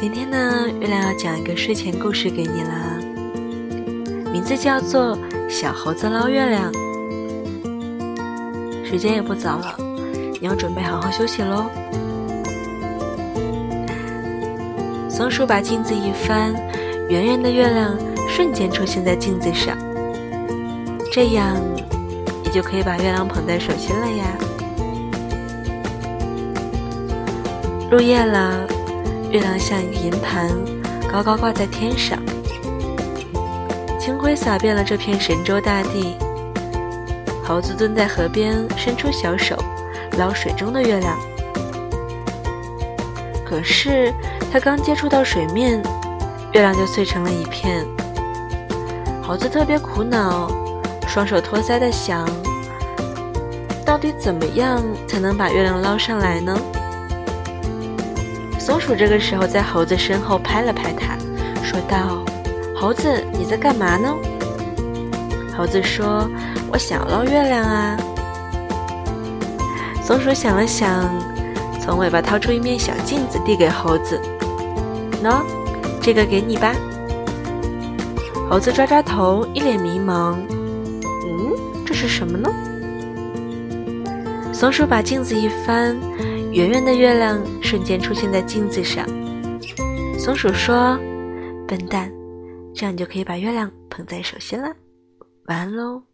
今天呢，月亮要讲一个睡前故事给你啦，名字叫做《小猴子捞月亮》。时间也不早了，你要准备好好休息喽。松鼠把镜子一翻，圆圆的月亮瞬间出现在镜子上，这样你就可以把月亮捧在手心了呀。入夜了，月亮像一个银盘，高高挂在天上，清辉洒遍了这片神州大地。猴子蹲在河边，伸出小手捞水中的月亮，可是他刚接触到水面，月亮就碎成了一片。猴子特别苦恼，双手托腮的想：到底怎么样才能把月亮捞上来呢？松鼠这个时候在猴子身后拍了拍它，说道：“猴子，你在干嘛呢？”猴子说：“我想捞月亮啊。”松鼠想了想，从尾巴掏出一面小镜子，递给猴子：“喏，这个给你吧。”猴子抓抓头，一脸迷茫：“嗯，这是什么呢？”松鼠把镜子一翻。圆圆的月亮瞬间出现在镜子上。松鼠说：“笨蛋，这样你就可以把月亮捧在手心了。”晚安喽。